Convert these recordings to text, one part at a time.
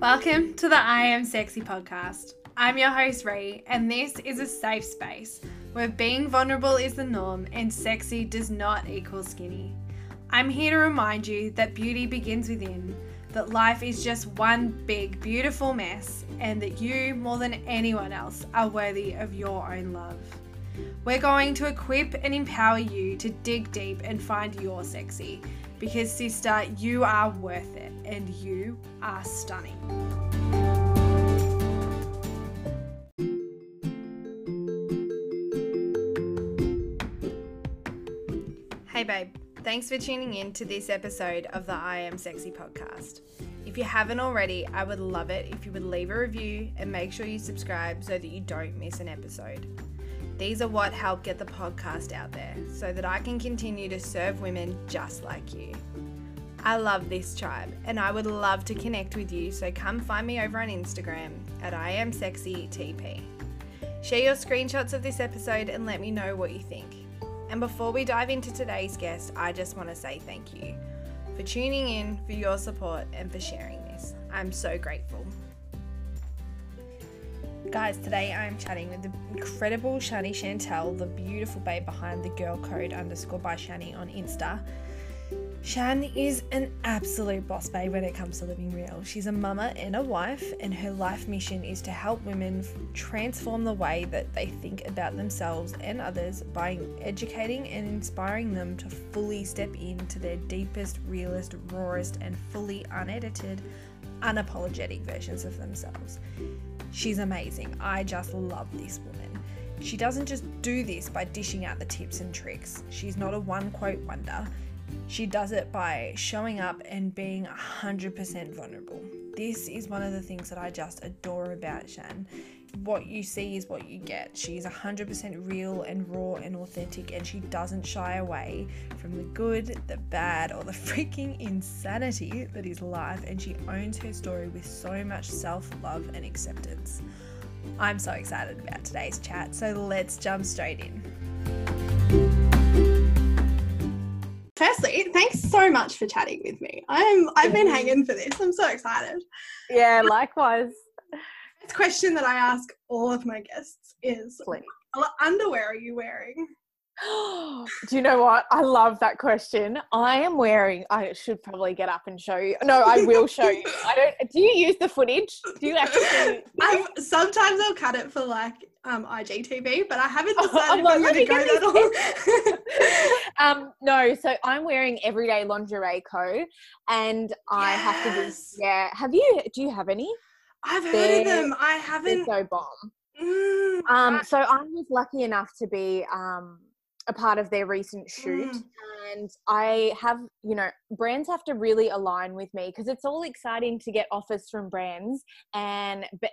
Welcome to the I Am Sexy podcast. I'm your host, Ree, and this is a safe space where being vulnerable is the norm and sexy does not equal skinny. I'm here to remind you that beauty begins within, that life is just one big, beautiful mess, and that you, more than anyone else, are worthy of your own love. We're going to equip and empower you to dig deep and find your sexy because, sister, you are worth it and you are stunning. Hey, babe. Thanks for tuning in to this episode of the I Am Sexy podcast. If you haven't already, I would love it if you would leave a review and make sure you subscribe so that you don't miss an episode. These are what help get the podcast out there so that I can continue to serve women just like you. I love this tribe and I would love to connect with you, so come find me over on Instagram at IamSexyTP. Share your screenshots of this episode and let me know what you think. And before we dive into today's guest, I just want to say thank you for tuning in, for your support, and for sharing this. I'm so grateful. Guys, today I'm chatting with the incredible Shani Chantel, the beautiful babe behind the girl code underscore by Shani on Insta. Shan is an absolute boss babe when it comes to living real. She's a mama and a wife, and her life mission is to help women transform the way that they think about themselves and others by educating and inspiring them to fully step into their deepest, realest, rawest, and fully unedited, unapologetic versions of themselves. She's amazing. I just love this woman. She doesn't just do this by dishing out the tips and tricks. She's not a one quote wonder. She does it by showing up and being 100% vulnerable. This is one of the things that I just adore about Shan. What you see is what you get. She's 100% real and raw and authentic, and she doesn't shy away from the good, the bad, or the freaking insanity that is life, and she owns her story with so much self love and acceptance. I'm so excited about today's chat, so let's jump straight in firstly, thanks so much for chatting with me. I'm I've been mm-hmm. hanging for this. I'm so excited. Yeah, likewise. Question that I ask all of my guests is Please. what underwear are you wearing? Do you know what? I love that question. I am wearing. I should probably get up and show you. No, I will show you. I don't. Do you use the footage? Do you actually? I've, sometimes I'll cut it for like um, IGTV, but I haven't decided like, if I'm going to go that long. um, no, so I'm wearing everyday lingerie co, and I yes. have to be. Yeah. Have you? Do you have any? I've heard of them. I haven't. so bomb. Mm, um, so I was lucky enough to be um, a part of their recent shoot mm. and i have you know brands have to really align with me because it's all exciting to get offers from brands and but,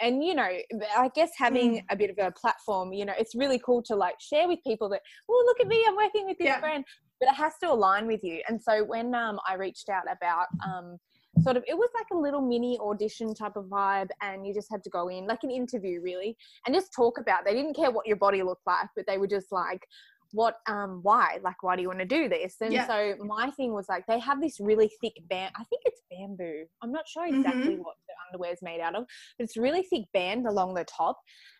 and you know i guess having mm. a bit of a platform you know it's really cool to like share with people that oh look at me i'm working with this yeah. brand but it has to align with you and so when um, i reached out about um, sort of it was like a little mini audition type of vibe and you just had to go in like an interview really and just talk about they didn't care what your body looked like but they were just like what um why like why do you want to do this and yeah. so my thing was like they have this really thick band i think it's bamboo i'm not sure exactly mm-hmm. what the underwear is made out of but it's really thick band along the top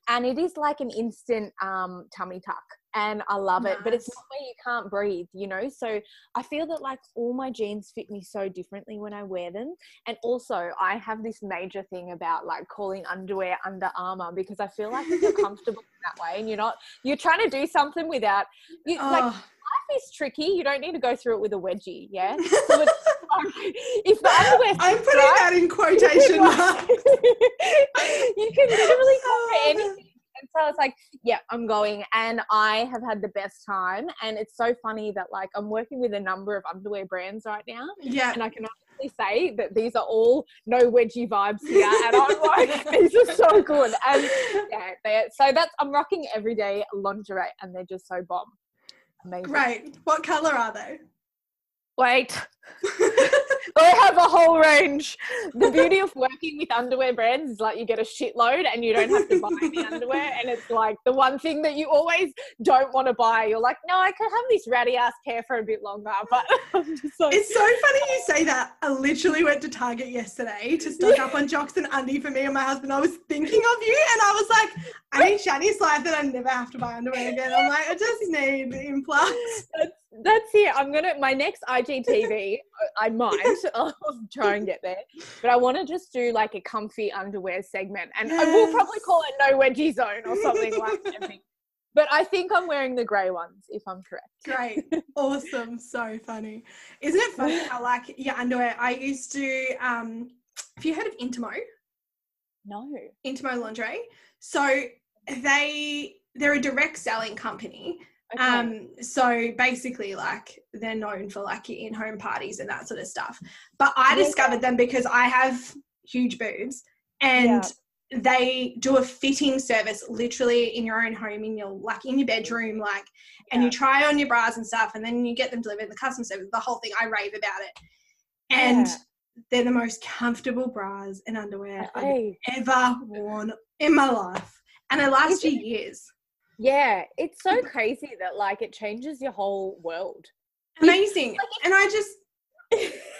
and it is like an instant um tummy tuck and I love nice. it. But it's not where you can't breathe, you know? So I feel that like all my jeans fit me so differently when I wear them. And also, I have this major thing about like calling underwear Under Armour because I feel like if you're comfortable in that way and you're not, you're trying to do something without, you, oh. like, life is tricky. You don't need to go through it with a wedgie, yeah? So if the underwear I'm putting right, that in quotation marks. you can literally cover oh, anything and so I was like, yeah, I'm going. And I have had the best time. And it's so funny that like I'm working with a number of underwear brands right now. Yeah. And I can honestly say that these are all no wedgie vibes here. And I'm like, these are so good. And yeah, they so that's I'm rocking everyday lingerie and they're just so bomb. Amazing. Great. What colour are they? Wait. I have a whole range. The beauty of working with underwear brands is like you get a shitload and you don't have to buy any underwear. And it's like the one thing that you always don't want to buy. You're like, no, I could have this ratty ass hair for a bit longer. But like, it's so funny you say that. I literally went to Target yesterday to stock up on jocks and undie for me and my husband. I was thinking of you and I was like, I need Shani's life that I never have to buy underwear again. I'm like, I just need influx. That's, that's it. I'm gonna my next IGTV. I might. I'll try and get there, but I want to just do like a comfy underwear segment, and yes. we'll probably call it No Wedgie Zone or something like that. But I think I'm wearing the grey ones, if I'm correct. Great, awesome, so funny. Isn't it funny how like your underwear? I used to. um Have you heard of Intimo? No. Intimo lingerie. So they they're a direct selling company. Okay. Um, so basically, like they're known for like your in-home parties and that sort of stuff. But I discovered them because I have huge boobs, and yeah. they do a fitting service literally in your own home, in your like in your bedroom, like, and you try on your bras and stuff, and then you get them delivered. The custom service, the whole thing. I rave about it, and. They're the most comfortable bras and underwear. I've ever worn in my life and they last you years. Yeah, it's so crazy that like it changes your whole world. Amazing. Like, and I just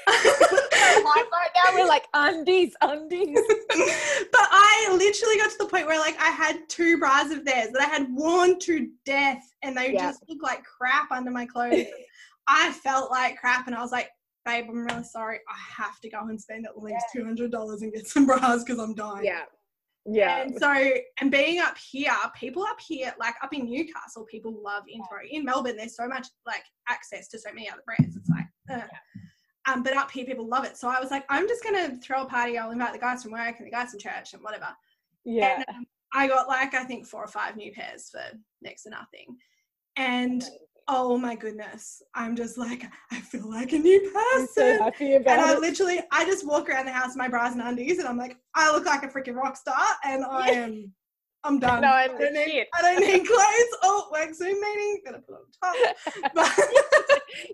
right now we're like undies, undies. but I literally got to the point where like I had two bras of theirs that I had worn to death and they yeah. just look like crap under my clothes. I felt like crap and I was like, babe, I'm really sorry. I have to go and spend at least two hundred dollars and get some bras because I'm dying. Yeah. Yeah. And so, and being up here, people up here, like up in Newcastle, people love Intimo. In Melbourne, there's so much like access to so many other brands. It's like, uh. um, but up here, people love it. So I was like, I'm just gonna throw a party. I'll invite the guys from work and the guys from church and whatever. Yeah. And um, I got like I think four or five new pairs for next to nothing, and oh my goodness, I'm just like, I feel like a new person. So happy about and I it. literally, I just walk around the house in my bras and undies, and I'm like, I look like a freaking rock star, and I am. I'm done. No, I'm I, don't need, I don't need clothes. Oh, work Zoom meeting. Gonna put on top. But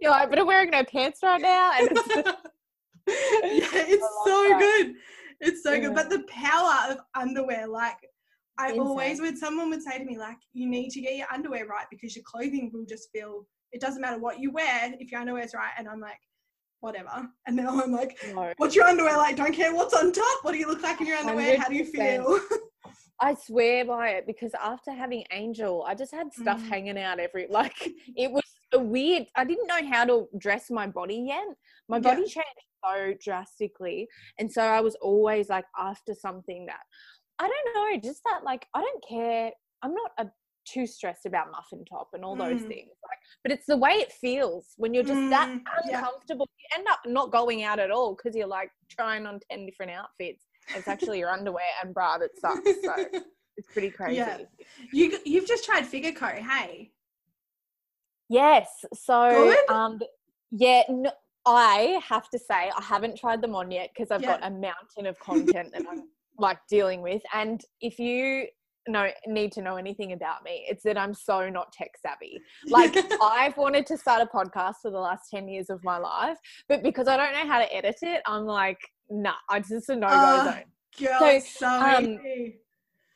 You're like, but I'm wearing no pants right now. And it's yeah, it's so that. good. It's so yeah. good. But the power of underwear, like I always would someone would say to me like you need to get your underwear right because your clothing will just feel it doesn't matter what you wear if your underwear's right and I'm like whatever and now I'm like no. what's your underwear like don't care what's on top what do you look like in your underwear 100%. how do you feel I swear by it because after having Angel I just had stuff mm. hanging out every like it was a weird I didn't know how to dress my body yet my body yeah. changed so drastically and so I was always like after something that I don't know, just that like I don't care. I'm not a too stressed about muffin top and all those mm. things. Like, but it's the way it feels when you're just mm, that uncomfortable. Yeah. You end up not going out at all because you're like trying on ten different outfits. It's actually your underwear and bra that sucks. So it's pretty crazy. Yeah. You you've just tried Figure co, hey? Yes. So Good? um yeah, no, I have to say I haven't tried them on yet because I've yeah. got a mountain of content that I'm like dealing with. And if you know need to know anything about me, it's that I'm so not tech savvy. Like I've wanted to start a podcast for the last 10 years of my life, but because I don't know how to edit it, I'm like, nah, I just a no-go uh, zone. Girl, so, um,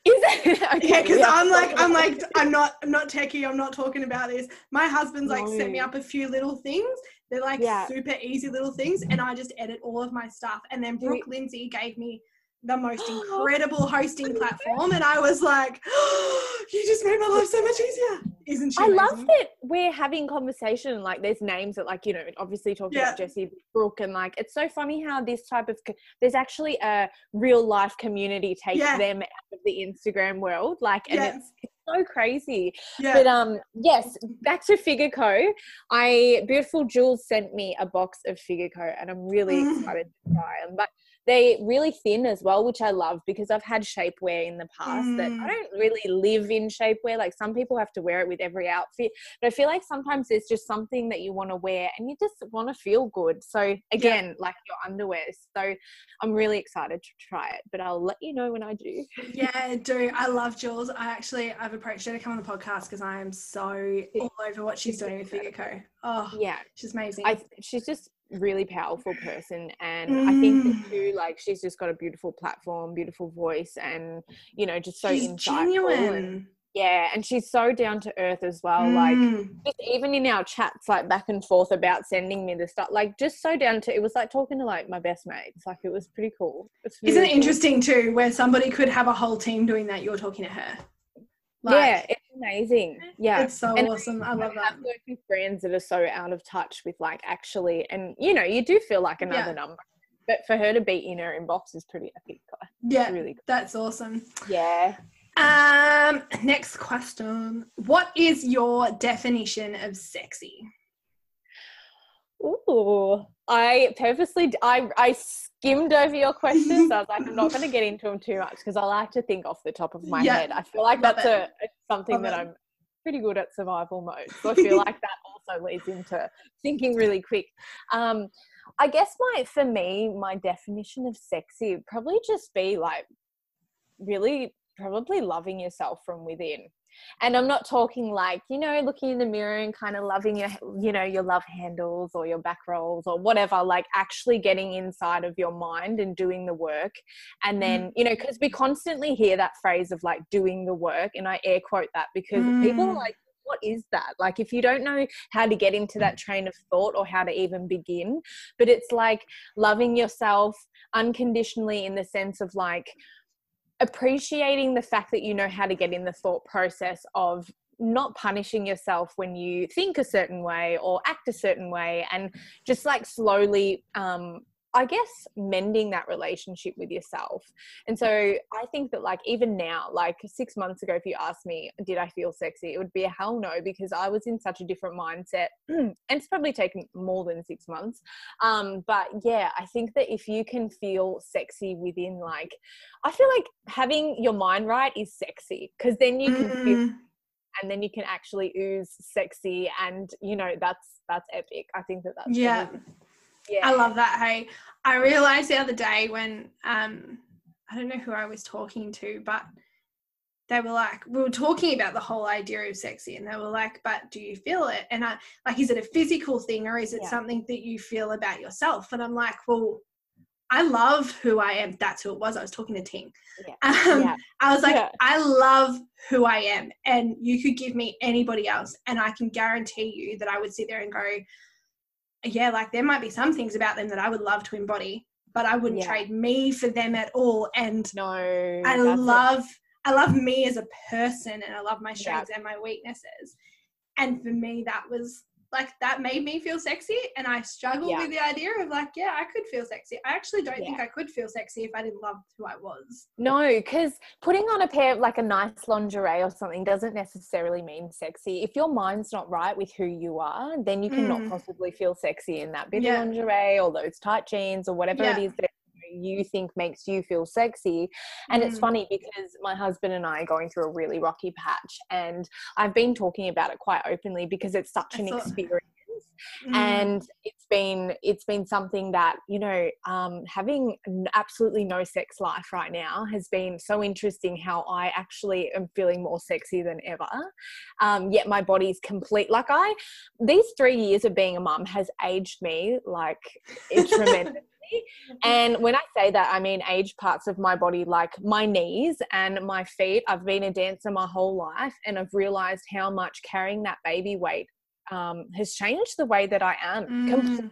is it? okay, yeah, because I'm like, I'm like, I'm not, I'm not techie. I'm not talking about this. My husband's like no. set me up a few little things. They're like yeah. super easy little things, and I just edit all of my stuff. And then Brooke Lindsay gave me the most incredible hosting platform and I was like, oh, you just made my life so much easier. Isn't she? I amazing? love that we're having conversation like there's names that like, you know, obviously talking yeah. about Jessie Brooke and like it's so funny how this type of there's actually a real life community takes yeah. them out of the Instagram world. Like and yeah. it's, it's so crazy. Yeah. But um yes, back to Figure Co. I beautiful Jules sent me a box of Figure Co and I'm really mm. excited to try them. But they really thin as well, which I love because I've had shapewear in the past mm. that I don't really live in shapewear. Like some people have to wear it with every outfit, but I feel like sometimes it's just something that you want to wear and you just want to feel good. So again, yeah. like your underwear. So I'm really excited to try it, but I'll let you know when I do. yeah, do. I love Jules. I actually I've approached her to come on the podcast because I am so all over what she's doing with Figure Co. Oh, yeah, she's amazing. I, she's just really powerful person and mm. i think that Mm. too like she's just got a beautiful platform beautiful voice and you know just so She's insightful and- genuine. yeah and she's so down to earth as well like Mm. just even in our chats like back and forth about sending me the stuff like just so down to it was like talking to like my best mates like it was pretty cool It's Isn't really it cool. interesting too, where somebody could have a whole team doing that? You're talking to her. yeah it's amazing yeah it's so And awesome. I love that. with brands that are so out of touch with like actually and you know you do feel like another Yeah. number but for her to be in her inbox is pretty epic Yeah, really good. that's awesome. yeah Um, next question. What is your definition of sexy? Ooh, I purposely I I skimmed over your questions. So I was like, I'm not going to get into them too much because I like to think off the top of my Yeah, head. I feel like love that's it. a something Love that it. I'm pretty good at survival mode. So I feel like that also leads into thinking really quick. Um, I guess my for me my definition of sexy would probably just be like really probably loving yourself from within and i'm not talking like you know looking in the mirror and kind of loving your you know your love handles or your back rolls or whatever like actually getting inside of your mind and doing the work. And then you know because we constantly hear that phrase of like doing the work and i air quote that because people are Mm. like what is that? Like if you don't know how to get into that train of thought or how to even begin but it's like loving yourself unconditionally in the sense of like appreciating the fact that you know how to get in the thought process of not punishing yourself when you think a certain way or act a certain way and just like slowly um I guess mending that relationship with yourself. And so I think that like even now, like six months ago, if you asked me, did I feel sexy? It would be a hell no, because I was in such a different mindset. and it's probably taken more than six months. Um, but yeah, I think that if you can feel sexy within like I feel like having your mind right is sexy because then you can feel Mm. and then you can actually ooze sexy and you know that's that's epic. I think that that's Yeah. really- yeah. I love that. Hey, I realized the other day when um I don't know who I was talking to, but they were like, we were talking about the whole idea of sexy, and they were like, but do you feel it? And I like, is it a physical thing or is it Yeah. something that you feel about yourself? And I'm like, well, I love who I am. That's who it was. I was talking to Ting. Yeah. Um, Yeah. I was like, Yeah. I love who I am, and you could give me anybody else, and I can guarantee you that I would sit there and go, yeah, like there might be some things about them that I would love to embody, but I wouldn't Yeah. trade me for them at all. And No. I that's it. love, I love me as a person, and I love my Yeah. strengths and my weaknesses. And for me, that was like that made me feel sexy, and I struggled Yeah. with the idea of like, yeah, I could feel sexy. I actually don't think I could feel sexy if I didn't love who I was. No, because putting on a pair of like a nice lingerie or something doesn't necessarily mean sexy. If your mind's not right with who you are, then you cannot Mm. possibly feel sexy in that bit Yeah. of lingerie or those tight jeans or whatever Yeah. it is that you think makes you feel sexy. And it's Mm. funny because my husband and I are going through a really rocky patch and I've been talking about it quite openly because it's such I an thought- experience Mm. and it's been it's been something that you know um, having absolutely no sex life right now has been so interesting how i actually am feeling more sexy than ever um, yet my body's complete like i these three years of being a mum has aged me like tremendously and when i say that i mean age parts of my body like my knees and my feet i've been a dancer my whole life and i've realized how much carrying that baby weight um, has changed the way that I am. completely. Mm.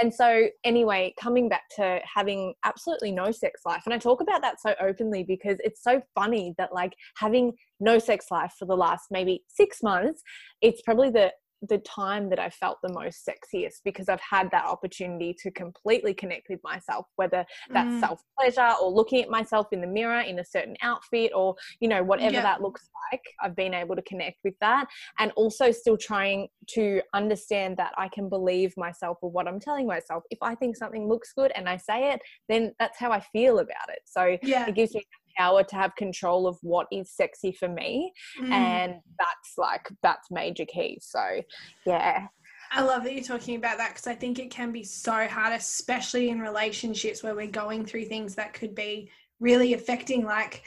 And so, anyway, coming back to having absolutely no sex life, and I talk about that so openly because it's so funny that, like, having no sex life for the last maybe six months, it's probably the the time that I felt the most sexiest because I've had that opportunity to completely connect with myself, whether that's Mm. self pleasure or looking at myself in the mirror in a certain outfit or, you know, whatever that looks like. I've been able to connect with that and also still trying to understand that I can believe myself or what I'm telling myself. If I think something looks good and I say it, then that's how I feel about it. So Yeah. it gives me power to have control of what is sexy for me Mm. and that's like that's major key so yeah I love that you're talking about that because I think it can be so hard, especially in relationships where we're going through things that could be really affecting. Like,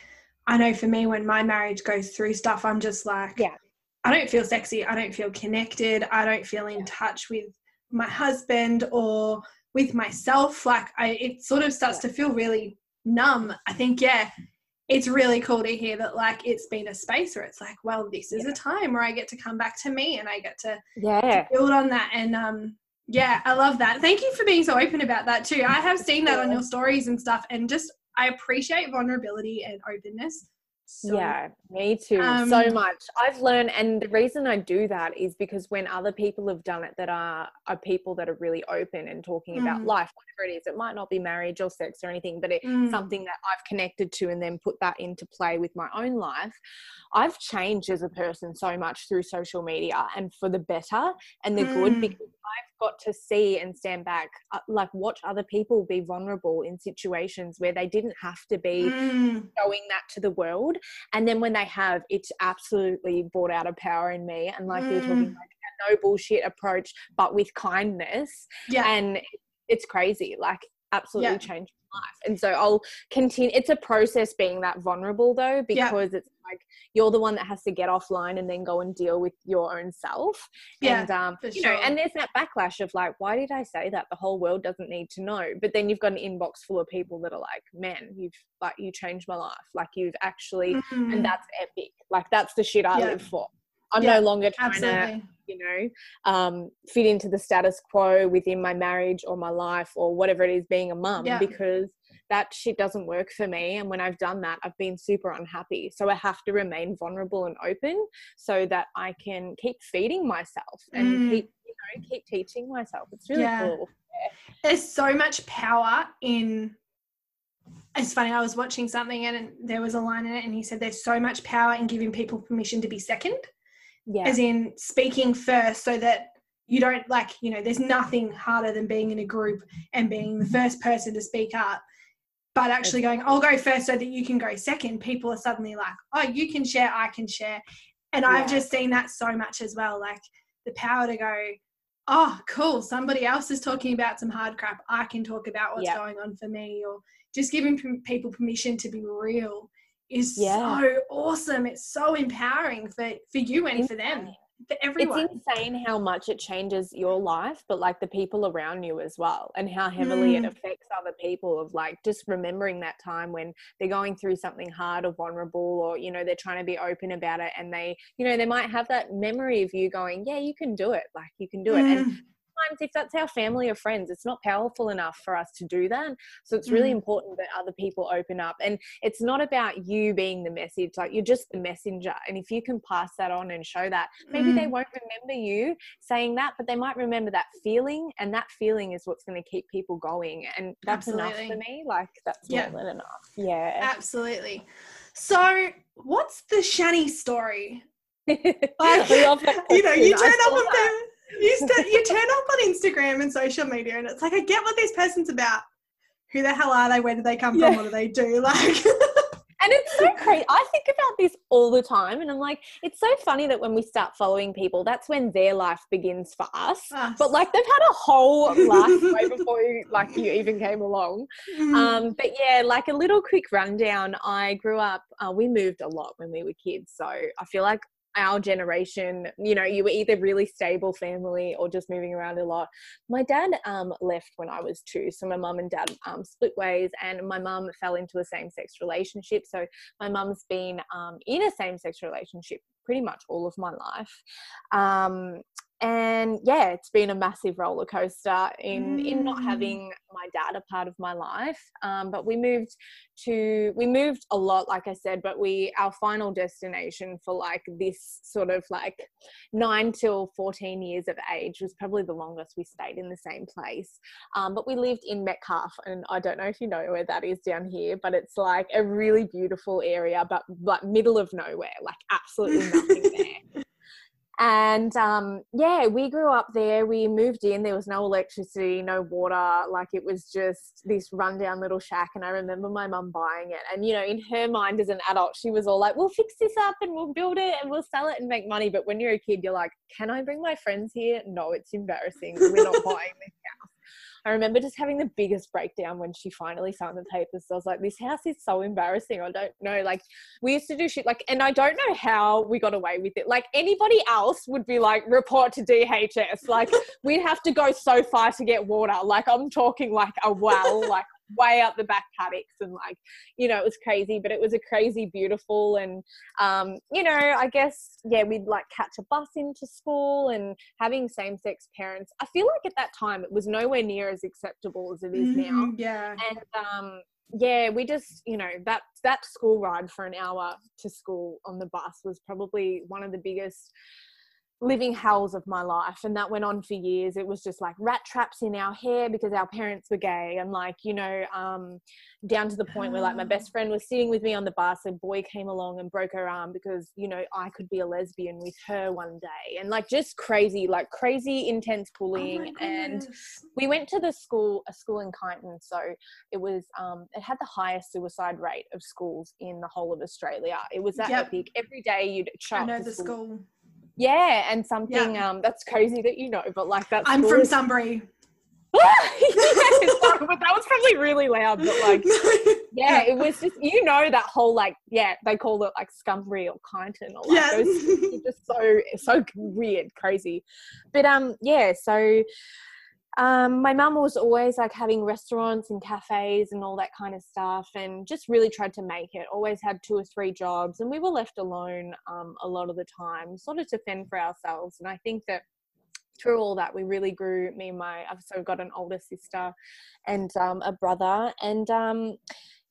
I know for me, when my marriage goes through stuff, I'm just like, Yeah. I don't feel sexy. I don't feel connected. I don't feel in touch with my husband or with myself like i it sort of starts Yeah. to feel really numb i think yeah it's really cool to hear that like it's been a space where it's like well this is a time where i get to come back to me and i get to Yeah. build on that and um yeah i love that. Thank you for being so open about that too. I have seen that on your stories and stuff and just i appreciate vulnerability and openness so yeah, me too. so Um, much. I've learned, and the reason I do that is because when other people have done it that are, are people that are really open and talking about Mm. life, whatever it is, it might not be marriage or sex or anything, but it's Mm. something that I've connected to and then put that into play with my own life. I've changed as a person so much through social media and for the better and the good Mm. because I've got to see and stand back, uh, like watch other people be vulnerable in situations where they didn't have to be Mm. showing that to the world and then when they have it's absolutely brought out a power in me and like you're talking Mm. like a no bullshit approach but with kindness yeah and it's crazy like absolutely Yeah. changed life. And so i'll continue it's a process being that vulnerable though Yeah. because it's like you're the one that has to get offline and then go and deal with your own self. Yeah, and um for you know and there's that backlash of like why did i say that? The whole world doesn't need to know. But then you've got an inbox full of people that are like man you've like you changed my life. Like you've actually Mm. and that's epic. Like that's the shit i Yeah. live for. I'm Yeah, no longer trying to absolutely you know um, fit into the status quo within my marriage or my life or whatever it is being a mum Yeah. because that shit doesn't work for me and when i've done that i've been super unhappy so i have to remain vulnerable and open so that i can keep feeding myself and Mm. keep you know keep teaching myself it's really Yeah. cool there's so much power in it's funny i was watching something and there was a line in it and he said there's so much power in giving people permission to be second yeah. as in speaking first so that you don't like you know there's nothing harder than being in a group and being the first person to speak up but actually going i'll go first so that you can go second. People are suddenly like oh you can share i can share. And Yeah. i've just seen that so much as well like the power to go oh cool somebody else is talking about some hard crap i can talk about what's Yeah. going on for me or just giving people permission to be real is Yeah. so awesome it's so empowering for for you and for them for everyone It's insane how much it changes your life, but like the people around you as well, and how heavily Mm. it affects other people. Of like just remembering that time when they're going through something hard or vulnerable, or you know, they're trying to be open about it, and they, you know, they might have that memory of you going, Yeah, you can do it. Like, you can do it. And Mm. Sometimes if that's our family or friends it's not powerful enough for us to do that. So it's really Mm. important that other people open up. And it's not about you being the message like you're just the messenger. And if you can pass that on and show that maybe they Mm. won't remember you saying that but they might remember that feeling and that feeling is what's going to keep people going. And that's enough for me like that's Yeah. more than enough. Yeah. Absolutely. So what's the shani story? That you know you. Turn up on the, you, st- you turn up on instagram and social media and it's like i get what this person's about who the hell are they where do they come Yeah. from what do they do like And it's so crazy. I think about this all the time, and I'm like, it's so funny that when we start following people, that's when their life begins for us. Us. But like, they've had a whole life way before you, like you even came along. Mm. Um, but yeah, like a little quick rundown. I grew up. Uh, we moved a lot when we were kids, so I feel like our generation, you know, you were either really stable family or just moving around a lot. My dad um, left when I was two, so my mum and dad um, split ways, and my mum fell into a same-sex relationship. So my mum's been um, in a same-sex relationship pretty much all of my life. Um, and yeah, it's been a massive roller coaster in in not Mm. having my dad a part of my life. Um, but we moved to we moved a lot, like I said. But we our final destination for like this sort of like nine till fourteen years of age was probably the longest we stayed in the same place. Um, but we lived in Metcalfe, and I don't know if you know where that is down here, but it's like a really beautiful area, but like middle of nowhere, like absolutely nothing there and um, yeah, we grew up there. We moved in. There was no electricity, no water. Like it was just this rundown little shack. And I remember my mum buying it. And you know, in her mind as an adult, she was all like, "We'll fix this up and we'll build it and we'll sell it and make money." But when you're a kid, you're like, "Can I bring my friends here?" No, it's embarrassing. We're not buying this. I remember just having the biggest breakdown when she finally signed the papers. I was like, this house is so embarrassing. I don't know. Like, we used to do shit like, and I don't know how we got away with it. Like, anybody else would be like, report to DHS. Like, we'd have to go so far to get water. Like, I'm talking like a well, like way out the back paddocks and like you know it was crazy but it was a crazy beautiful and um you know i guess yeah we'd like catch a bus into school and having same-sex parents i feel like at that time it was nowhere near as acceptable as it is now Yeah. and um yeah we just you know that that school ride for an hour to school on the bus was probably one of the biggest living hells of my life and that went on for years it was just like rat traps in our hair because our parents were gay and like you know um down to the point where like my best friend was sitting with me on the bus a boy came along and broke her arm because you know i could be a lesbian with her one day and like just crazy like crazy intense Oh bullying and we went to the school a school in Kyneton so it was um it had the highest suicide rate of schools in the whole of Australia it was that Yep. epic every day you'd show I know the school. Yeah and something um that's crazy that you know but like that's I'm school from Sunbury. yeah, sorry, but that was probably really loud but like yeah it was just you know that whole like yeah they call it like Scumbury or Kyneton or like Yeah. those just so so weird crazy but um yeah so um my mum was always like having restaurants and cafes and all that kind of stuff and just really tried to make it always had two or three jobs and we were left alone um a lot of the time sort of to fend for ourselves. And i think that through all that we really grew me and my i've so got an older sister and um, a brother and um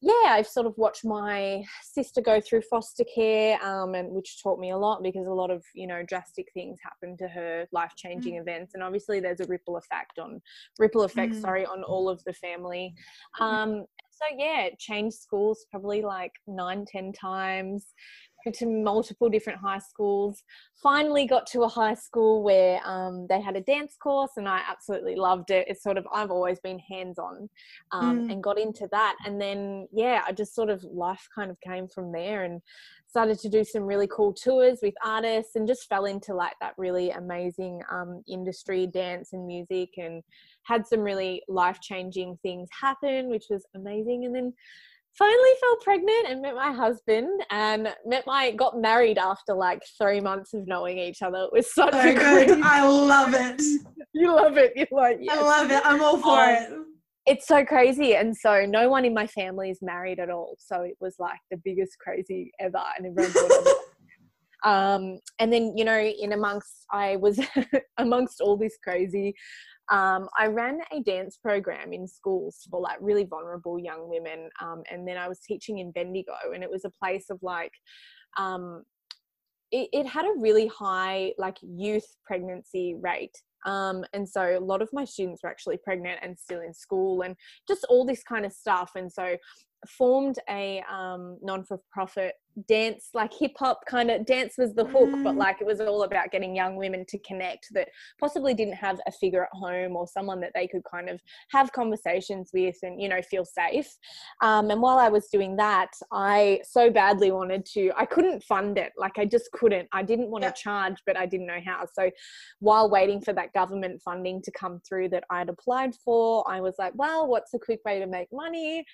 yeah, I've sort of watched my sister go through foster care, um, and which taught me a lot because a lot of you know drastic things happen to her, life changing events, and obviously there's a ripple effect on ripple effect, Mm. sorry, on all of the family. Um, so yeah, changed schools probably like nine, ten times. To multiple different high schools. Finally got to a high school where um, they had a dance course, and I absolutely loved it. It's sort of I've always been hands on um, Mm. and got into that. And then, yeah, I just sort of life kind of came from there and started to do some really cool tours with artists and just fell into like that really amazing um, industry, dance and music, and had some really life changing things happen, which was amazing. And then finally fell pregnant and met my husband and met my got married after like three months of knowing each other it was such So a good. great I love it. you love it you're like I love it. I'm all for Um, it. it's so crazy and so no one in my family is married at all so it was like the biggest crazy ever and everyone thought I was- um and then you know in amongst i was amongst all this crazy um, I ran a dance program in schools for like really vulnerable young women. Um, and then I was teaching in Bendigo, and it was a place of like, um, it, it had a really high like youth pregnancy rate. Um, and so a lot of my students were actually pregnant and still in school, and just all this kind of stuff. And so formed a um, non-for-profit dance like hip hop kind of dance was the hook but Mm. like it was all about getting young women to connect that possibly didn't have a figure at home or someone that they could kind of have conversations with and you know feel safe. Um, and while i was doing that i so badly wanted to i couldn't fund it. Like i just couldn't. I didn't want to Yep. charge but i didn't know how. So while waiting for that government funding to come through that i'd applied for i was like well what's a quick way to make money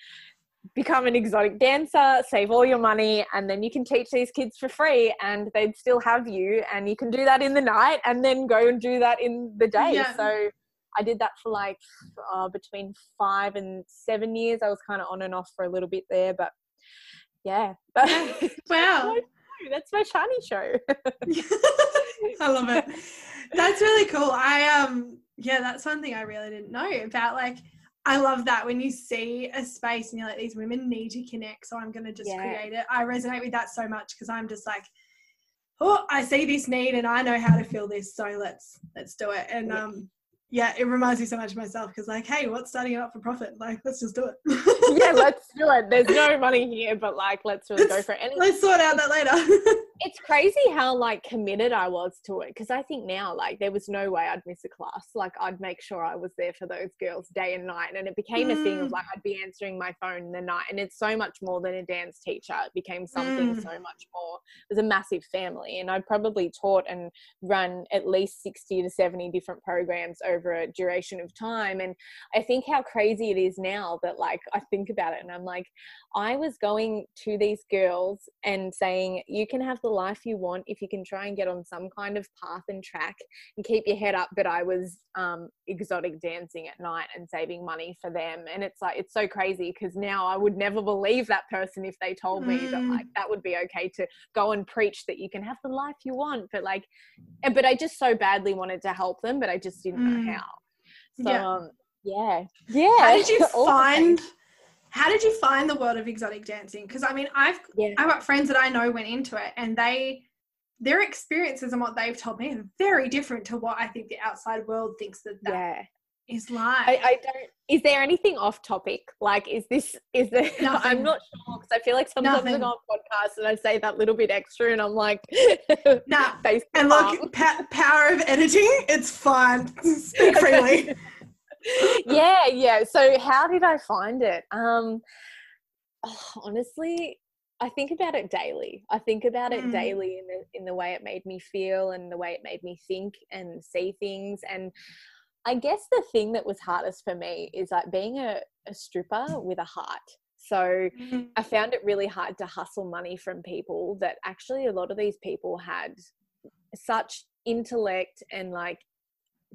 become an exotic dancer, save all your money, and then you can teach these kids for free and they'd still have you. And you can do that in the night and then go and do that in the day. Yeah. So I did that for like uh, between five and seven years. I was kind of on and off for a little bit there, but yeah. Wow. That's my shiny show. I love it. That's really cool. I um yeah, that's one thing I really didn't know about like I love that when you see a space and you're like these women need to connect so I'm going to just Yeah. create it. I resonate with that so much because I'm just like oh, I see this need and I know how to fill this so let's let's do it. And Yeah. um yeah, it reminds me so much of myself because like hey, what's starting it up for profit? Like let's just do it. yeah, let's do it. There's no money here, but like, let's really go Let's- for it. And let's sort out that later. it's crazy how like committed I was to it because I think now like there was no way I'd miss a class. Like I'd make sure I was there for those girls day and night, and it became mm. a thing of mm. like I'd be answering my phone in the night, and it's so much more than a dance teacher. It became something mm. so much more. It was a massive family, and I'd probably taught and run at least sixty to seventy different programs over a duration of time. And I think how crazy it is now that like I think about it, and I'm like, I was going to these girls and saying, you can have the life you want if you can try and get on some kind of path and track and keep your head up. But I was um, exotic dancing at night and saving money for them. And it's like, it's so crazy because now I would never believe that person if they told me mm. that like that would be okay to go and preach that you can have the life you want. But like, but I just so badly wanted to help them, but I just didn't mm. know how. So, yeah. Um, yeah. Yeah. How did you find? How did you find the world of exotic dancing? Because i mean i've yeah. i've got friends that i know went into it and they their experiences and what they've told me are very different to what i think the outside world thinks that that yeah. is like I, I, don't is there anything off topic? Like is this is there Nothing. i'm not sure because i feel like sometimes i'm on podcasts and i say that little bit extra and i'm like nah. and look pa- power of editing it's fine. Speak freely yeah, yeah. So how did I find it? Um, oh, honestly, I think about it daily. I think about it mm. daily in the in the way it made me feel and the way it made me think and see things. And I guess the thing that was hardest for me is like being a, a stripper with a heart. So mm. I found it really hard to hustle money from people that actually a lot of these people had such intellect and like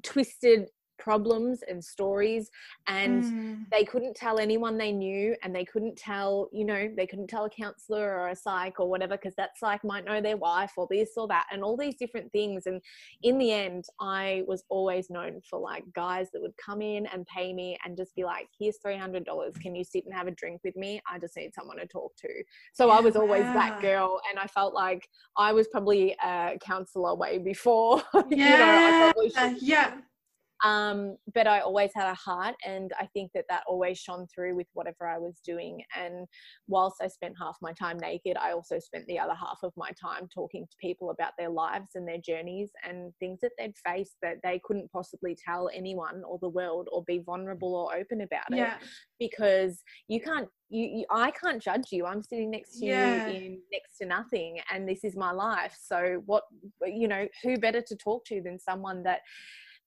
twisted problems and stories and mm. they couldn't tell anyone they knew and they couldn't tell you know they couldn't tell a counselor or a psych or whatever because that psych might know their wife or this or that and all these different things and in the end i was always known for like guys that would come in and pay me and just be like here's $300 can you sit and have a drink with me i just need someone to talk to so i was always wow. that girl and i felt like i was probably a counselor way before yeah you know, yeah um, but I always had a heart, and I think that that always shone through with whatever I was doing. And whilst I spent half my time naked, I also spent the other half of my time talking to people about their lives and their journeys and things that they'd faced that they couldn't possibly tell anyone or the world or be vulnerable or open about it. Yeah. Because you can't you, you, I can't judge you. I'm sitting next to yeah. you in next to nothing, and this is my life. So, what you know, who better to talk to than someone that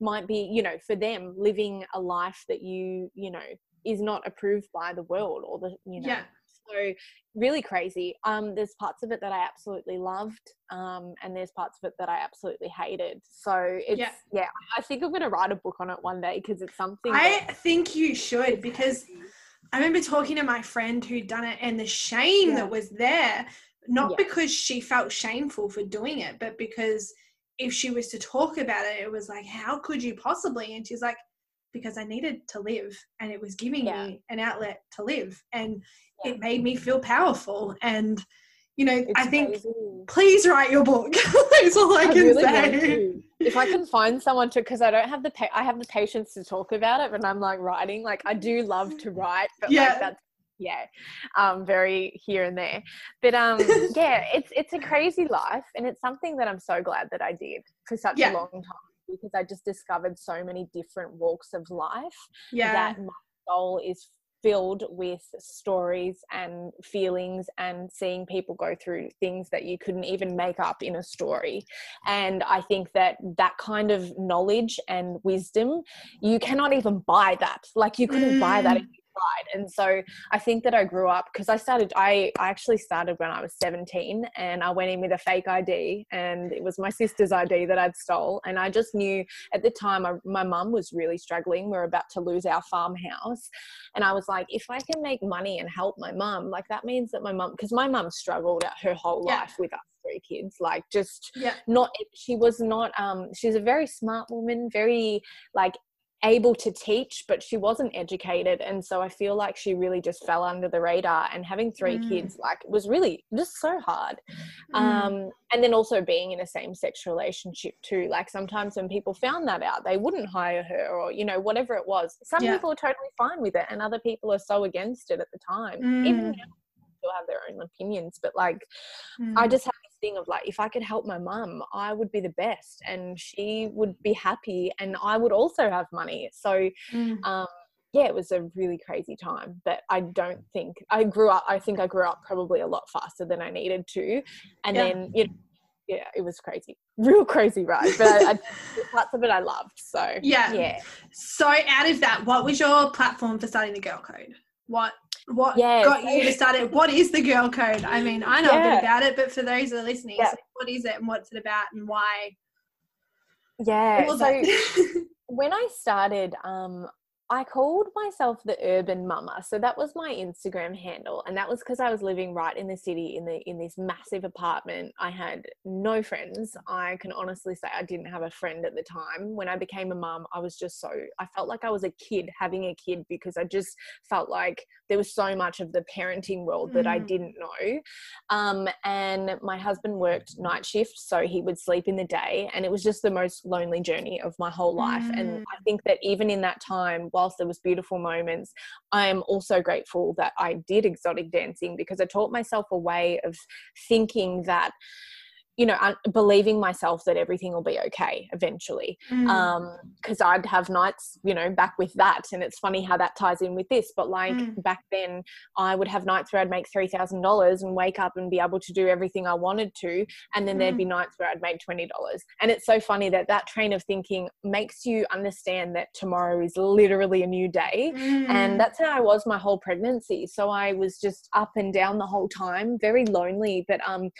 might be you know for them living a life that you you know is not approved by the world or the you know yeah. so really crazy um there's parts of it that i absolutely loved um and there's parts of it that i absolutely hated so it's yeah, yeah i think i'm going to write a book on it one day because it's something i think you should because i remember talking to my friend who'd done it and the shame yeah. that was there not yeah. because she felt shameful for doing it but because if she was to talk about it, it was like, how could you possibly? And she's like, because I needed to live and it was giving yeah. me an outlet to live and yeah. it made me feel powerful. And, you know, it's I think amazing. please write your book. That's all I, I can really say. If I can find someone to, because I don't have the, pa- I have the patience to talk about it, but I'm like writing, like I do love to write, but yeah. like that's yeah um very here and there but um yeah it's it's a crazy life and it's something that i'm so glad that i did for such yeah. a long time because i just discovered so many different walks of life yeah that my soul is filled with stories and feelings and seeing people go through things that you couldn't even make up in a story and i think that that kind of knowledge and wisdom you cannot even buy that like you couldn't mm. buy that if and so I think that I grew up because I started, I, I actually started when I was 17 and I went in with a fake ID and it was my sister's ID that I'd stole. And I just knew at the time I, my mum was really struggling. We are about to lose our farmhouse. And I was like, if I can make money and help my mum, like that means that my mum, because my mum struggled her whole yeah. life with us three kids like just yeah. not she was not um she's a very smart woman very like able to teach, but she wasn't educated. And so I feel like she really just fell under the radar. And having three mm. kids, like, was really just so hard. Mm. Um, and then also being in a same sex relationship, too. Like, sometimes when people found that out, they wouldn't hire her or, you know, whatever it was. Some yeah. people are totally fine with it, and other people are so against it at the time. Mm. Even now, still have their own opinions, but like, I mm. just thing of like, if I could help my mum, I would be the best and she would be happy and I would also have money. So, Mm. um, yeah, it was a really crazy time, but I don't think I grew up. I think I grew up probably a lot faster than I needed to. And Yeah. then, you know, yeah, it was crazy, real crazy ride. But I, I, parts of it I loved. So, Yeah. yeah. So out of that, what was your platform for starting the Girl Code? What what Yeah, got you to start it? What is the Girl Code? I mean, I know a bit about it, but for those that are listening, Yeah. so what is it and what's it about and why? Yeah. So, when I started, um, I called myself the urban mama. So that was my Instagram handle. And that was because I was living right in the city in the in this massive apartment. I had no friends. I can honestly say I didn't have a friend at the time. When I became a mum, I was just so I felt like I was a kid having a kid because I just felt like there was so much of the parenting world that I Mm. didn't know. Um, and my husband worked night shift, so he would sleep in the day, and it was just the most lonely journey of my whole life. Mm. And I think that even in that time, whilst there was beautiful moments, I am also grateful that I did exotic dancing because I taught myself a way of thinking that you know believing myself that everything will be okay eventually Mm. um because i'd have nights you know back with that and it's funny how that ties in with this but like Mm. back then i would have nights where i'd make $3000 and wake up and be able to do everything i wanted to and then there'd be nights where i'd make $20 and it's so funny that that train of thinking makes you understand that tomorrow is literally a new day Mm. and that's how I was my whole pregnancy. So I was just up and down the whole time, very lonely. But um,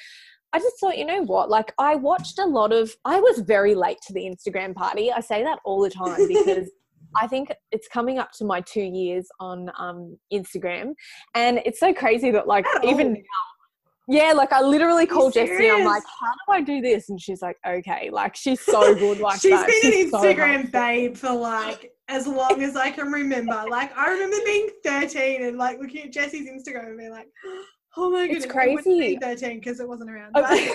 I just thought, you know what? Like I watched a lot of. I was very late to the Instagram party. I say that all the time because. I think it's coming up to my two years on um, Instagram, and it's so crazy that like At even all? now, yeah, like I literally you call Jessie. I'm like, how do I do this? And she's like, okay, like she's so good. Like She's that. been an She's so Instagram helpful. babe for like as long as I can remember. Like I remember being 13 and like looking at Jessie's Instagram and being like, oh my goodness, It's crazy. be 13 because it wasn't around. Okay.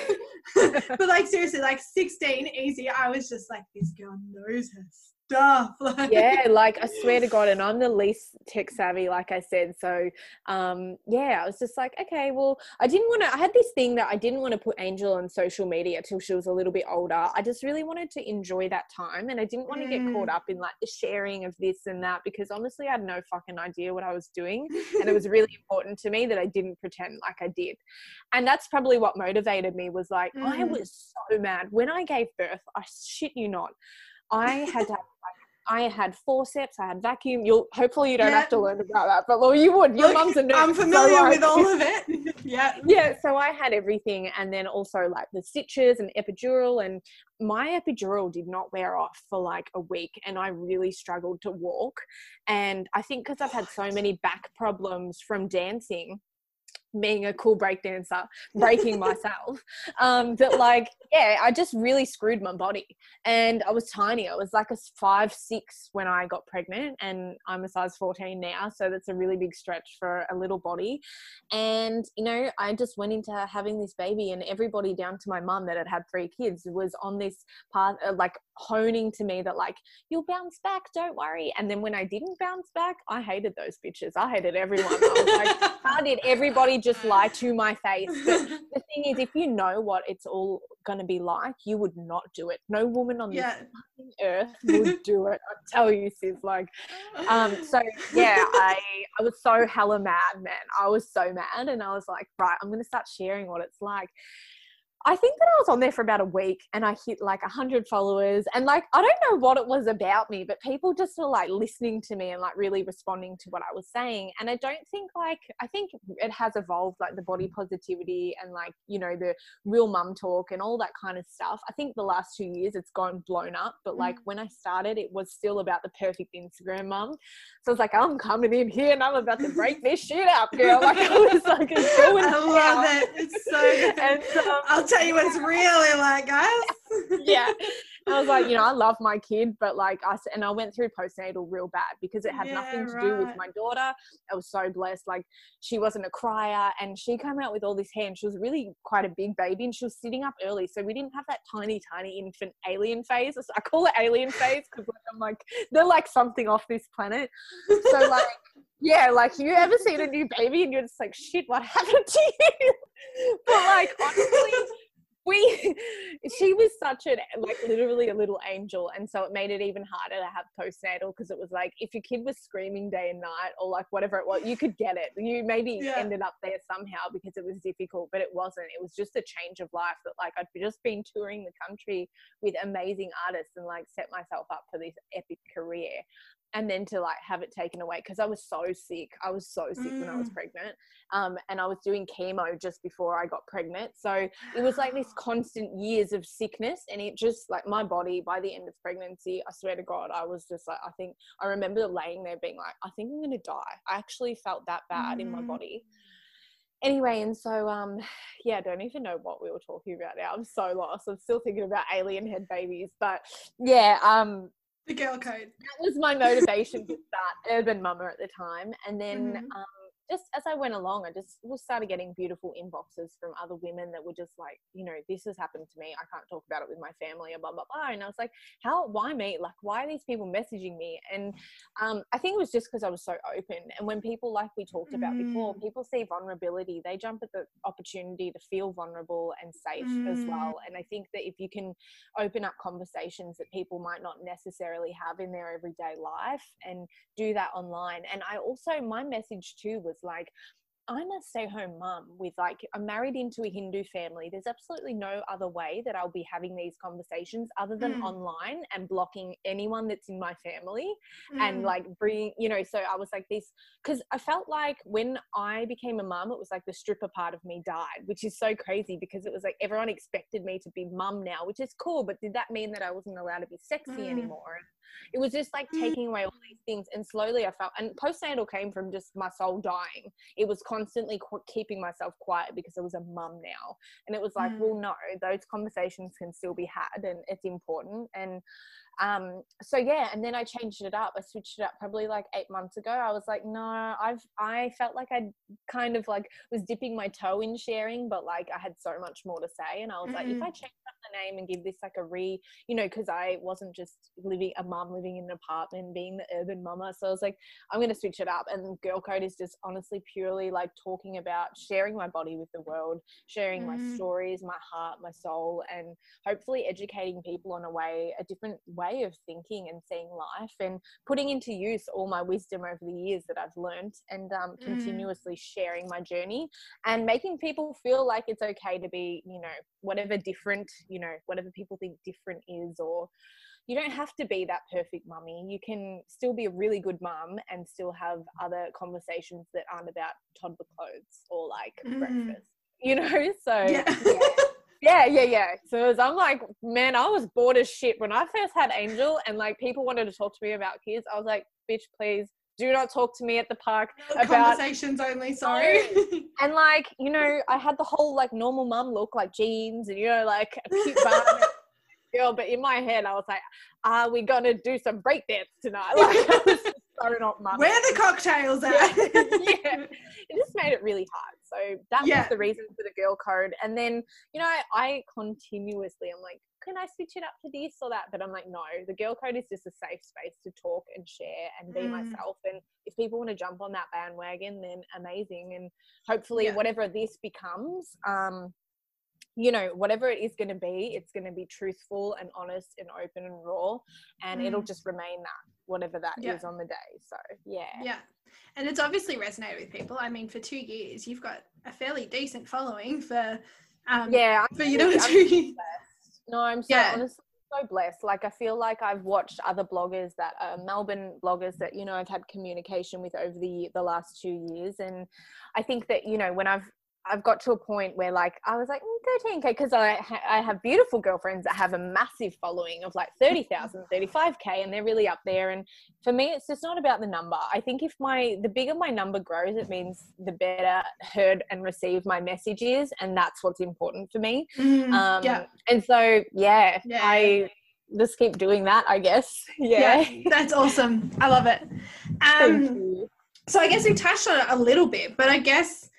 But, but like seriously, like 16 easy. I was just like, this girl knows her stuff. Like, yeah like i swear to god and i'm the least tech savvy like i said so um yeah i was just like okay well i didn't want to i had this thing that i didn't want to put angel on social media till she was a little bit older i just really wanted to enjoy that time and i didn't want to get caught Mm. up in like the sharing of this and that because honestly i had no fucking idea what i was doing and it was really important to me that i didn't pretend like i did and that's probably what motivated me was like i Mm. was so mad when i gave birth i shit you not i had to have I had forceps, I had vacuum. You'll hopefully you don't Yeah. have to learn about that, but well, you would. Your Look, mum's a nurse. I'm familiar like- with all of it. yeah. yeah, so I had everything, and then also like the stitches and epidural, and my epidural did not wear off for like a week, and I really struggled to walk. And I think because I've had so many back problems from dancing, being a cool break dancer, breaking myself, um, that like yeah, I just really screwed my body, and I was tiny. I was like a five six when I got pregnant, and I'm a size fourteen now, so that's a really big stretch for a little body. And you know i just went into having this baby and everybody down to my mum that had had three kids was on this path uh, like honing to me that like you'll bounce back don't worry. And then when i didn't bounce back i hated those bitches. I hated everyone. I was like how did everybody just lie to my face? But the thing is if you know what it's all going to be like you would not do it. No woman on yeah. this earth would do it i tell you sis. Like um so yeah i i was so hella mad man. I was so mad and i was like right i'm gonna start sharing what it's like I think that I was on there for about a week and I hit like 100 followers. And like, I don't know what it was about me, but people just were like listening to me and like really responding to what I was saying. And I don't think like, I think it has evolved like the body positivity and like, you know, the real mum talk and all that kind of stuff. I think the last two years it's gone blown up. But like Mm. when I started, it was still about the perfect Instagram mum. So I was like, I'm coming in here and I'm about to break this shit up, girl. Like, I was like, I love down. it. It's so good. And, um, I'll tell you really like, guys. yeah. I was like, you know, I love my kid, but like I and I went through postnatal real bad because it had Yeah, nothing to do with my daughter. I was so blessed. Like she wasn't a crier and she came out with all this hair and she was really quite a big baby and she was sitting up early. So we didn't have that tiny, tiny infant alien phase. I call it alien phase because like, I'm like, they're like something off this planet. So like, yeah, like you ever seen a new baby and you're just like, shit, what happened to you? but like honestly, we she was such an like literally a little angel and so it made it even harder to have postnatal because it was like if your kid was screaming day and night or like whatever it was you could get it. You maybe yeah. ended up there somehow because it was difficult but it wasn't. It was just a change of life that like i'd just been touring the country with amazing artists and like set myself up for this epic career and then to like have it taken away because I was so sick. I was so sick mm. when I was mm. pregnant. Um, and I was doing chemo just before I got pregnant. So it was like this constant years of sickness. And it just like my body by the end of pregnancy, I swear to God, I was just like, I think I remember laying there being like, I think I'm going to die. I actually felt that bad mm. in my mm. body. Anyway, and so um, yeah, I don't even know what we were talking about now. I'm so lost. I'm still thinking about alien head babies, but yeah, um, the girl code. That was my motivation to start Urban Mama at the time. And then mm-hmm. um, just as I went along, I just started getting beautiful inboxes from other women that were just like, you know, this has happened to me. I can't talk about it with my family and blah, blah, blah. And I was like, how, why me? Like, why are these people messaging me? And um, I think it was just because I was so open. And when people, like we talked about mm. before, people see vulnerability, they jump at the opportunity to feel vulnerable and safe mm. as well. And I think that if you can open up conversations that people might not necessarily have in their everyday life and do that online. And I also, my message too was was like I'm a stay home mum with like, I'm married into a Hindu family. There's absolutely no other way that I'll be having these conversations other than mm. online and blocking anyone that's in my family mm. and like bringing, you know, so I was like this, because I felt like when I became a mum, it was like the stripper part of me died, which is so crazy because it was like everyone expected me to be mum now, which is cool. But did that mean that I wasn't allowed to be sexy mm. anymore? It was just like mm. taking away all these things. And slowly I felt, and postnatal came from just my soul dying. It was constantly keeping myself quiet because I was a mum now. And it was like, mm. well, no, those conversations can still be had and it's important. And um so yeah and then i changed it up. I switched it up probably like eight months ago. I was like no i've i felt like i kind of like was dipping my toe in sharing but like i had so much more to say. And i was mm like if i mm. change up the name and give this like a re you know because i wasn't just living a mom living in an apartment being the urban mama. So i was like i'm going to switch it up. And girl code is just honestly purely like talking about sharing my body with the world sharing mm my stories my heart my soul and hopefully educating people on a way a different way way of thinking and seeing life and putting into use all my wisdom over the years that I've learned and um, mm. continuously sharing my journey and making people feel like it's okay to be, you know, whatever different, you know, whatever people think different is or you don't have to be that perfect mummy. You can still be a really good mum and still have other conversations that aren't about toddler clothes or like mm. breakfast, you know? So, yeah. yeah. Yeah, yeah, yeah. So was, I'm like, man, I was bored as shit when I first had Angel, and like people wanted to talk to me about kids. I was like, bitch, please do not talk to me at the park about conversations only. Sorry. and like, you know, I had the whole like normal mum look, like jeans, and you know, like a cute bun. girl, but in my head, I was like, "Are we gonna do some breakdance tonight?" Like, so not mum. Where the cocktails at? Yeah. yeah. It just made it really hard. So that yeah. was the reason for the girl code. And then, you know, I, continuously, I'm like, can I switch it up to this or that? But I'm like, no, the girl code is just a safe space to talk and share and be mm. myself. And if people want to jump on that bandwagon, then amazing. And hopefully, yeah. whatever this becomes, um, you know, whatever it is going to be, it's going to be truthful and honest and open and raw. And mm. it'll just remain that, whatever that yeah. is on the day. So, yeah. Yeah and it's obviously resonated with people. I mean, for two years, you've got a fairly decent following for um, yeah. For you know, two No, I'm so yeah. honestly so blessed. Like I feel like I've watched other bloggers that are Melbourne bloggers that you know I've had communication with over the the last two years, and I think that you know when I've I've got to a point where like I was like mm, 13k because I ha- I have beautiful girlfriends that have a massive following of like 30,000 35k and they're really up there and for me it's just not about the number. I think if my the bigger my number grows it means the better heard and received my message is and that's what's important for me. Mm, um, yeah. and so yeah, yeah. I just keep doing that I guess. Yeah, yeah that's awesome. I love it. Um so I guess we touched on it a little bit but I guess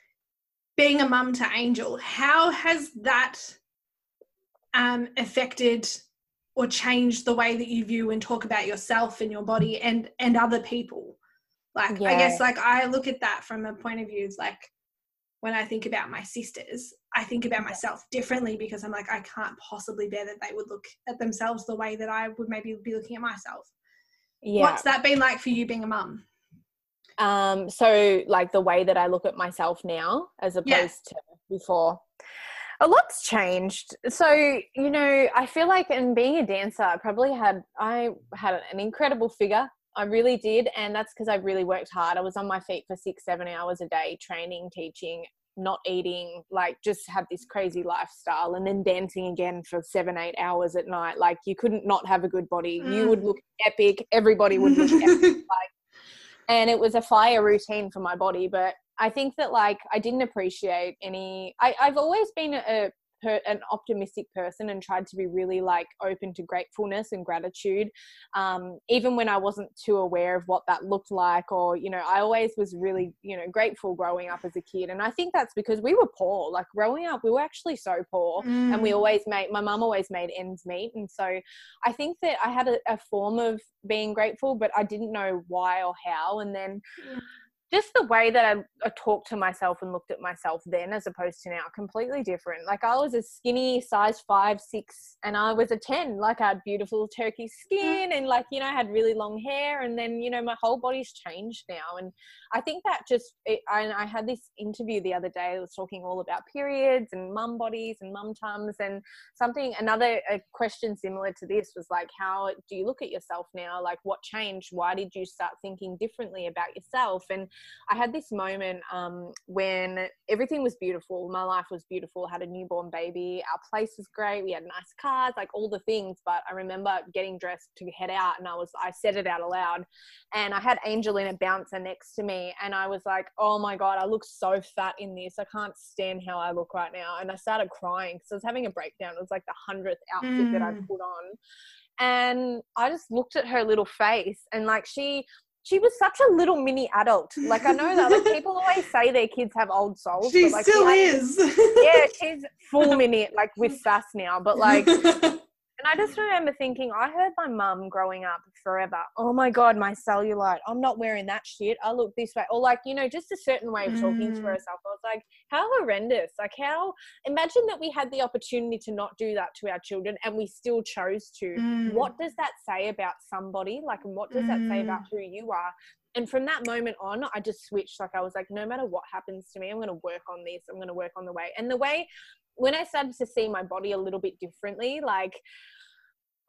being a mum to Angel, how has that um, affected or changed the way that you view and talk about yourself and your body and and other people? Like yeah. I guess like I look at that from a point of view like when I think about my sisters, I think about myself differently because I'm like, I can't possibly bear that they would look at themselves the way that I would maybe be looking at myself. Yeah. What's that been like for you being a mum? Um, so like the way that I look at myself now as opposed Yeah. to before. A lot's changed. So, you know, I feel like in being a dancer, I probably had I had an incredible figure. I really did. And that's because I really worked hard. I was on my feet for six, seven hours a day, training, teaching, not eating, like just had this crazy lifestyle and then dancing again for seven, eight hours at night. Like you couldn't not have a good body. You Mm. would look epic. Everybody would look epic and it was a fire routine for my body but i think that like i didn't appreciate any I, i've always been a, per, an optimistic person and tried to be really like open to gratefulness and gratitude um, even when i wasn't too aware of what that looked like or you know i always was really you know grateful growing up as a kid and i think that's because we were poor like growing up we were actually so poor and we Mm. always made my mum always made ends meet and so i think that i had a, a form of being grateful but i didn't know why or how and then Mm. Just the way that I, I talked to myself and looked at myself then as opposed to now completely different. Like i was a skinny size five six and i was a 10 like i had beautiful turkey skin and like you know I had really long hair and then you know my whole body's changed now. And i think that just it, I, I had this interview the other day that was talking all about periods and mum bodies and mum tums and something another question similar to this was like how do you look at yourself now? Like what changed? Why did you start thinking differently about yourself? And i had this moment um, when everything was beautiful my life was beautiful had a newborn baby our place was great we had nice cars like all the things but i remember getting dressed to head out and i was i said it out aloud and i had Angel in a bouncer next to me and i was like oh my god i look so fat in this i can't stand how i look right now and i started crying because i was having a breakdown it was like the hundredth outfit that i Mm. put on and i just looked at her little face and like she she was such a little mini adult like i know that like people always say their kids have old souls She but like still had- is. yeah she's full mini like with sass now but like and I just remember thinking, I heard my mum growing up forever, oh my God, my cellulite, I'm not wearing that shit. I look this way. Or like, you know, just a certain way of talking to Mm. herself. I was like, how horrendous. Like, how, imagine that we had the opportunity to not do that to our children and we still chose to. Mm. What does that say about somebody? Like, and what does that say about Mm. who you are? And from that moment on, I just switched. Like, I was like, no matter what happens to me, I'm going to work on this. I'm going to work on the way. And the way, when I started to see my body a little bit differently, like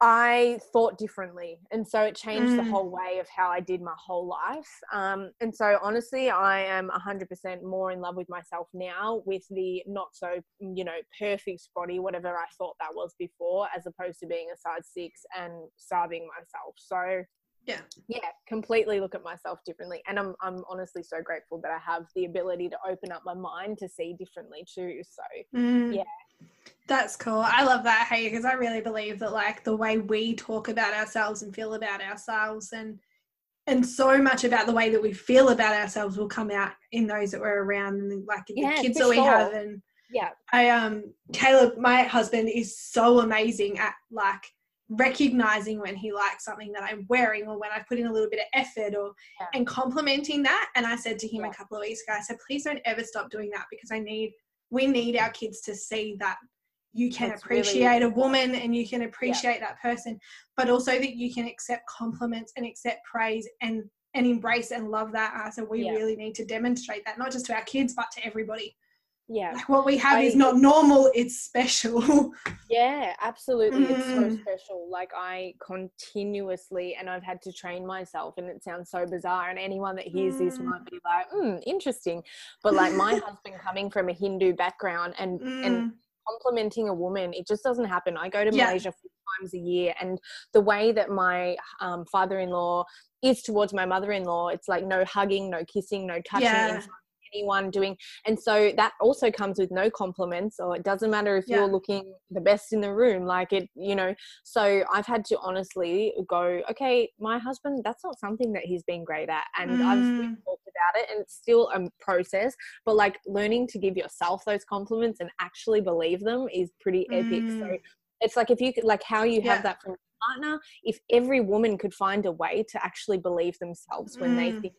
I thought differently. And so it changed the Mm. whole way of how I did my whole life. Um, and so honestly, I am 100% more in love with myself now with the not so, you know, perfect body, whatever I thought that was before, as opposed to being a size six and starving myself. So Yeah. yeah completely look at myself differently and I'm, I'm honestly so grateful that i have the ability to open up my mind to see differently too so Mm. Yeah. That's cool. I love that, hey, because I really believe that like the way we talk about ourselves and feel about ourselves and and so much about the way that we feel about ourselves will come out in those that we're around and like Yeah, the kids that we sure. have and yeah I um Caleb, my husband, is so amazing at like recognizing when he likes something that I'm wearing or when I put in a little bit of effort or Yeah. and complimenting that. And I said to him Yeah. a couple of weeks ago, I said, please don't ever stop doing that because I need we need our kids to see that you can That's really appreciate a woman and you can appreciate that person, but also that you can accept compliments and accept praise and and embrace and love that. I said we Yeah. really need to demonstrate that, not just to our kids, but to everybody. Yeah Like what we have is not normal, it's special. Yeah, absolutely. It's so Mm. special. Like I continuously, and I've had to train myself, and it sounds so bizarre. And anyone that hears this Mm. might be like, "Hmm, interesting." But like my husband coming from a Hindu background and and Mm. complimenting a woman, it just doesn't happen. I go to Yeah. Malaysia four times a year, and the way that my um, father-in-law is towards my mother-in-law, it's like no hugging, no kissing, no touching. Yeah. Anyone doing and so that also comes with no compliments or it doesn't matter if Yeah. you're looking the best in the room like it you know so i've had to honestly go okay my husband that's not something that he's been great at and i've Mm. talked about it and it's still a process but like learning to give yourself those compliments and actually believe them is pretty epic so Mm. it's like if you could like how you Yeah. have that from your partner if every woman could find a way to actually believe themselves when they Mm. think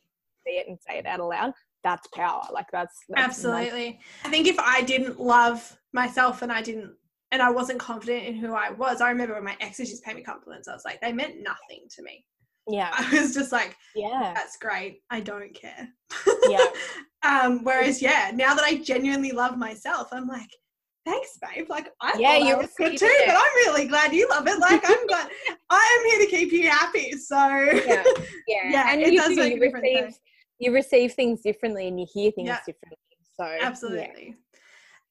see it and say it out aloud that's power like that's, that's absolutely. I think if i didn't love myself and i didn't and i wasn't confident in who i was i remember when my exes just paid me compliments. I was like they meant nothing to me. Yeah. I was just like yeah. That's great. I don't care. Yeah. Um whereas yeah now that i genuinely love myself i'm like thanks babe. Like i yeah you was good too it. but i'm really glad you love it. Like i'm glad i am here to keep you happy. So yeah. Yeah, Yeah, and it you, does do, make a difference, you receive things differently and you hear things Yeah. differently so yeah.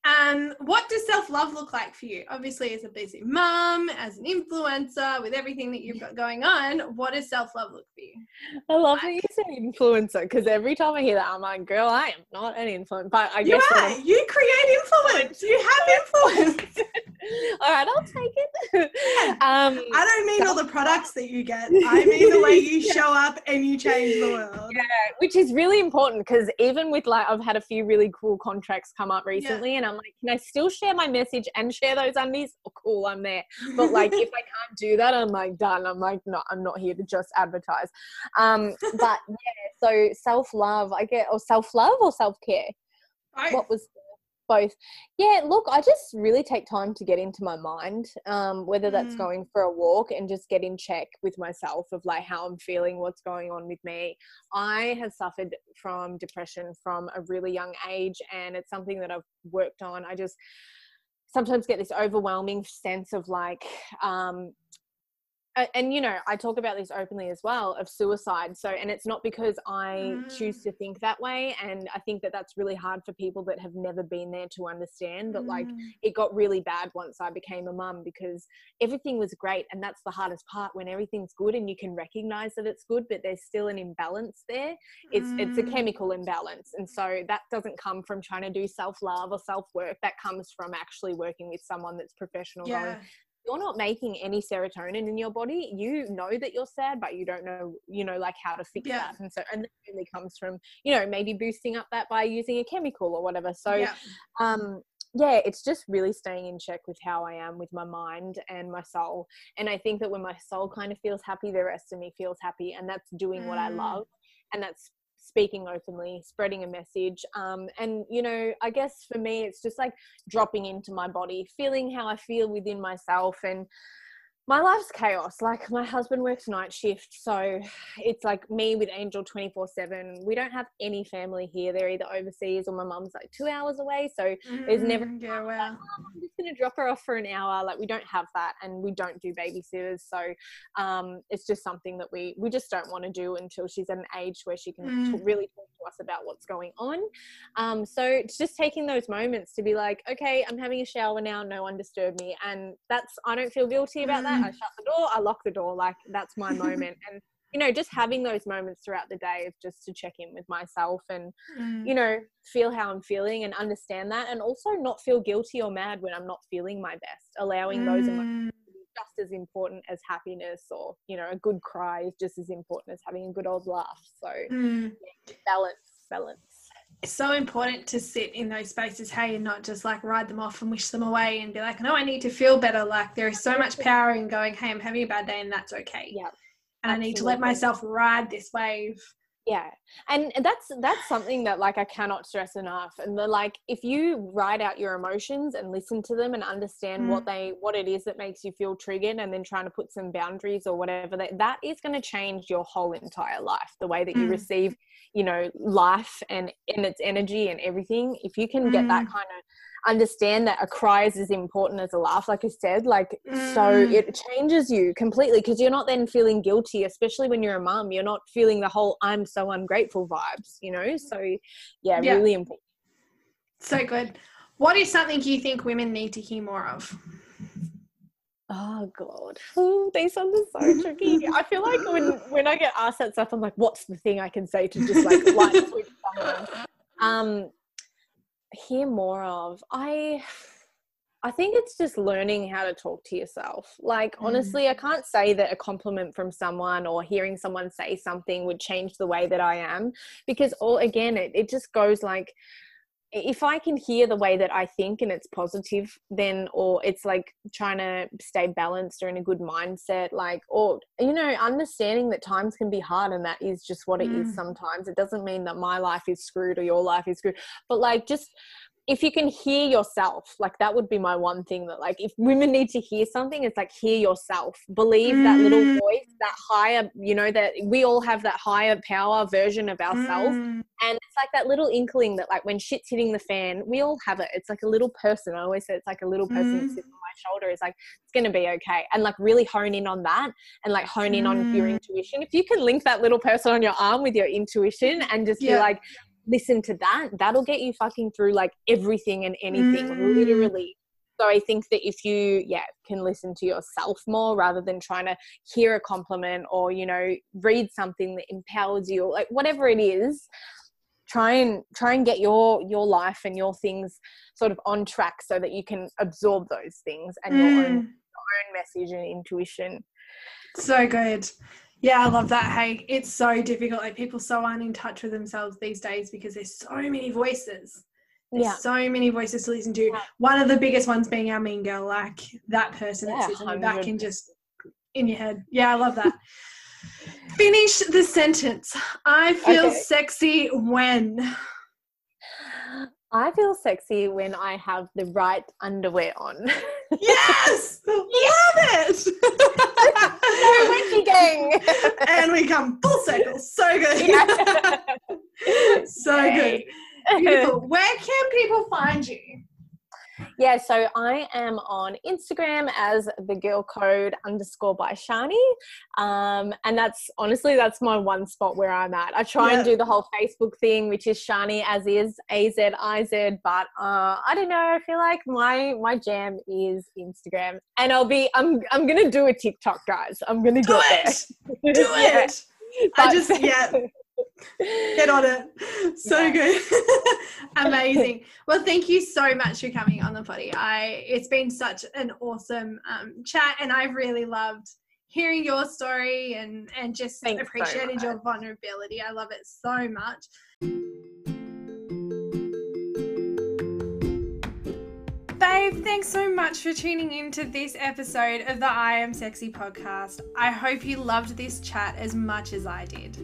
Um, what does self love look like for you? Obviously, as a busy mum, as an influencer, with everything that you've got going on, what does self love look for you? I love that you said influencer because every time I hear that, I'm like, girl, I am not an influencer. But I You guess what are. You create influence. You have influence. all right, I'll take it. um, I don't mean all the products that you get. I mean the way you show up and you change the world. yeah, which is really important because even with like, I've had a few really cool contracts come up recently, and I'm like, can I still share my message and share those undies? Oh, cool, I'm there. But like, if I can't do that, I'm like done. I'm like, no, I'm not here to just advertise. Um, but yeah, so self love, I get, or self love or self care. What was both. Yeah look i just really take time to get into my mind um, whether that's Mm. going for a walk and just get in check with myself of like how i'm feeling what's going on with me. I have suffered from depression from a really young age and it's something that i've worked on. I just sometimes get this overwhelming sense of like um, and you know i talk about this openly as well of suicide so and it's not because i choose Mm. to think that way and i think that that's really hard for people that have never been there to understand like Mm. it got really bad once i became a mum because everything was great and that's the hardest part when everything's good and you can recognize that it's good but there's still an imbalance there it's it's a Mm. chemical imbalance and so that doesn't come from trying to do self love or self work that comes from actually working with someone that's professional going yeah. You're not making any serotonin in your body you know that you're sad but you don't know you know like how to fix Yeah. that and so and that only comes from you know maybe boosting up that by using a chemical or whatever so yeah. um yeah it's just really staying in check with how i am with my mind and my soul and i think that when my soul kind of feels happy the rest of me feels happy and that's doing what i Mm. love and that's speaking openly spreading a message um and you know i guess for me it's just like dropping into my body feeling how i feel within myself and my life's chaos. Like my husband works night shift, so it's like me with Angel 24 7. We don't have any family here. They're either overseas or my mum's like two hours away. So there's never Mm, yeah, wow. I'm just going to drop her off for an hour. Like we don't have that, and we don't do babysitters. So um, it's just something that we we just don't want to do until she's at an age where she can Mm. really talk to us about what's going on. Um, so it's just taking those moments to be like, okay, I'm having a shower now. No one disturb me, and that's I don't feel guilty about that. I shut the door. I lock the door. Like that's my moment, and you know, just having those moments throughout the day of just to check in with myself and Mm. you know, feel how I'm feeling and understand that, and also not feel guilty or mad when I'm not feeling my best. Allowing those emotions Mm. to be just as important as happiness, or you know, a good cry is just as important as having a good old laugh. So Mm. balance, balance. It's so important to sit in those spaces, hey, and not just like ride them off and wish them away and be like, no, I need to feel better. Like there is so much power in going, hey, I'm having a bad day and that's okay. Yeah. And I need to let myself ride this wave. Yeah and that's that's something that like i cannot stress enough and the like if you write out your emotions and listen to them and understand what they what it is that makes you feel triggered and then trying to put some boundaries or whatever that that is going to change your whole entire life the way that you Mm. receive you know life and in its energy and everything if you can get that Mm. kind of understand that a cry is as important as a laugh like i said like so Mm. it changes you completely because you're not then feeling guilty especially when you're a mum you're not feeling the whole i'm so ungrateful vibes you know so yeah, Yeah. really important So good. What is something you think women need to hear more of? oh god Ooh, these ones are so tricky i feel like when when i get asked that stuff i'm like what's the thing i can say to just like light switch someone um hear more of i i think it's just learning how to talk to yourself like Mm. honestly i can't say that a compliment from someone or hearing someone say something would change the way that i am because all again it, it just goes like if I can hear the way that I think and it's positive, then, or it's like trying to stay balanced or in a good mindset, like, or, you know, understanding that times can be hard and that is just what it mm. is sometimes. It doesn't mean that my life is screwed or your life is screwed, but like just if you can hear yourself like that would be my one thing that like if women need to hear something it's like hear yourself believe mm. that little mm. voice that higher you know that we all have that higher power version of ourselves mm. and it's like that little inkling that like when shit's hitting the fan we all have it it's like a little person i always say it's like a little person mm. that sits on my shoulder is like it's gonna be okay and like really hone in on that and like hone in on your mm. intuition if you can link that little person on your arm with your intuition and just yeah. be like listen to that, that'll get you fucking through like everything and anything, mm. literally. So I think that if you, yeah, can listen to yourself more rather than trying to hear a compliment or, you know, read something that empowers you or like whatever it is, try and try and get your your life and your things sort of on track so that you can absorb those things and mm. your own your own message and intuition. So good. Yeah, I love that. Hey, it's so difficult. Like people so aren't in touch with themselves these days because there's so many voices. There's yeah. so many voices to listen to. Yeah. One of the biggest ones being our mean girl, like that person yeah, that sits in the back and just in your head. Yeah, I love that. Finish the sentence. I feel okay. sexy when. I feel sexy when I have the right underwear on. Yes! Love it! so gang! and we come full circle. So good. Yeah. so good. Beautiful. Where can people find you? Yeah, so I am on Instagram as the girl code underscore by Shani. Um, and that's honestly, that's my one spot where I'm at. I try and do the whole Facebook thing, which is Shani Aziz, A Z I Z, but uh, I don't know. I feel like my my jam is Instagram. And I'll be, I'm, I'm going to do a TikTok, guys. I'm going to do it. Do it. I just, yeah. Get on it. So yeah. good. Amazing. Well, thank you so much for coming on the potty. I it's been such an awesome um, chat and I've really loved hearing your story and and just Thanks appreciated so your vulnerability. I love it so much. Babe, thanks so much for tuning in to this episode of the I Am Sexy podcast. I hope you loved this chat as much as I did.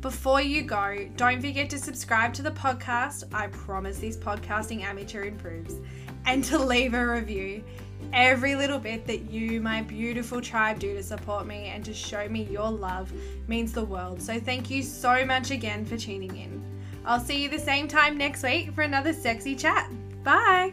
Before you go, don't forget to subscribe to the podcast. I promise this podcasting amateur improves. And to leave a review. Every little bit that you, my beautiful tribe, do to support me and to show me your love means the world. So thank you so much again for tuning in. I'll see you the same time next week for another sexy chat. Bye.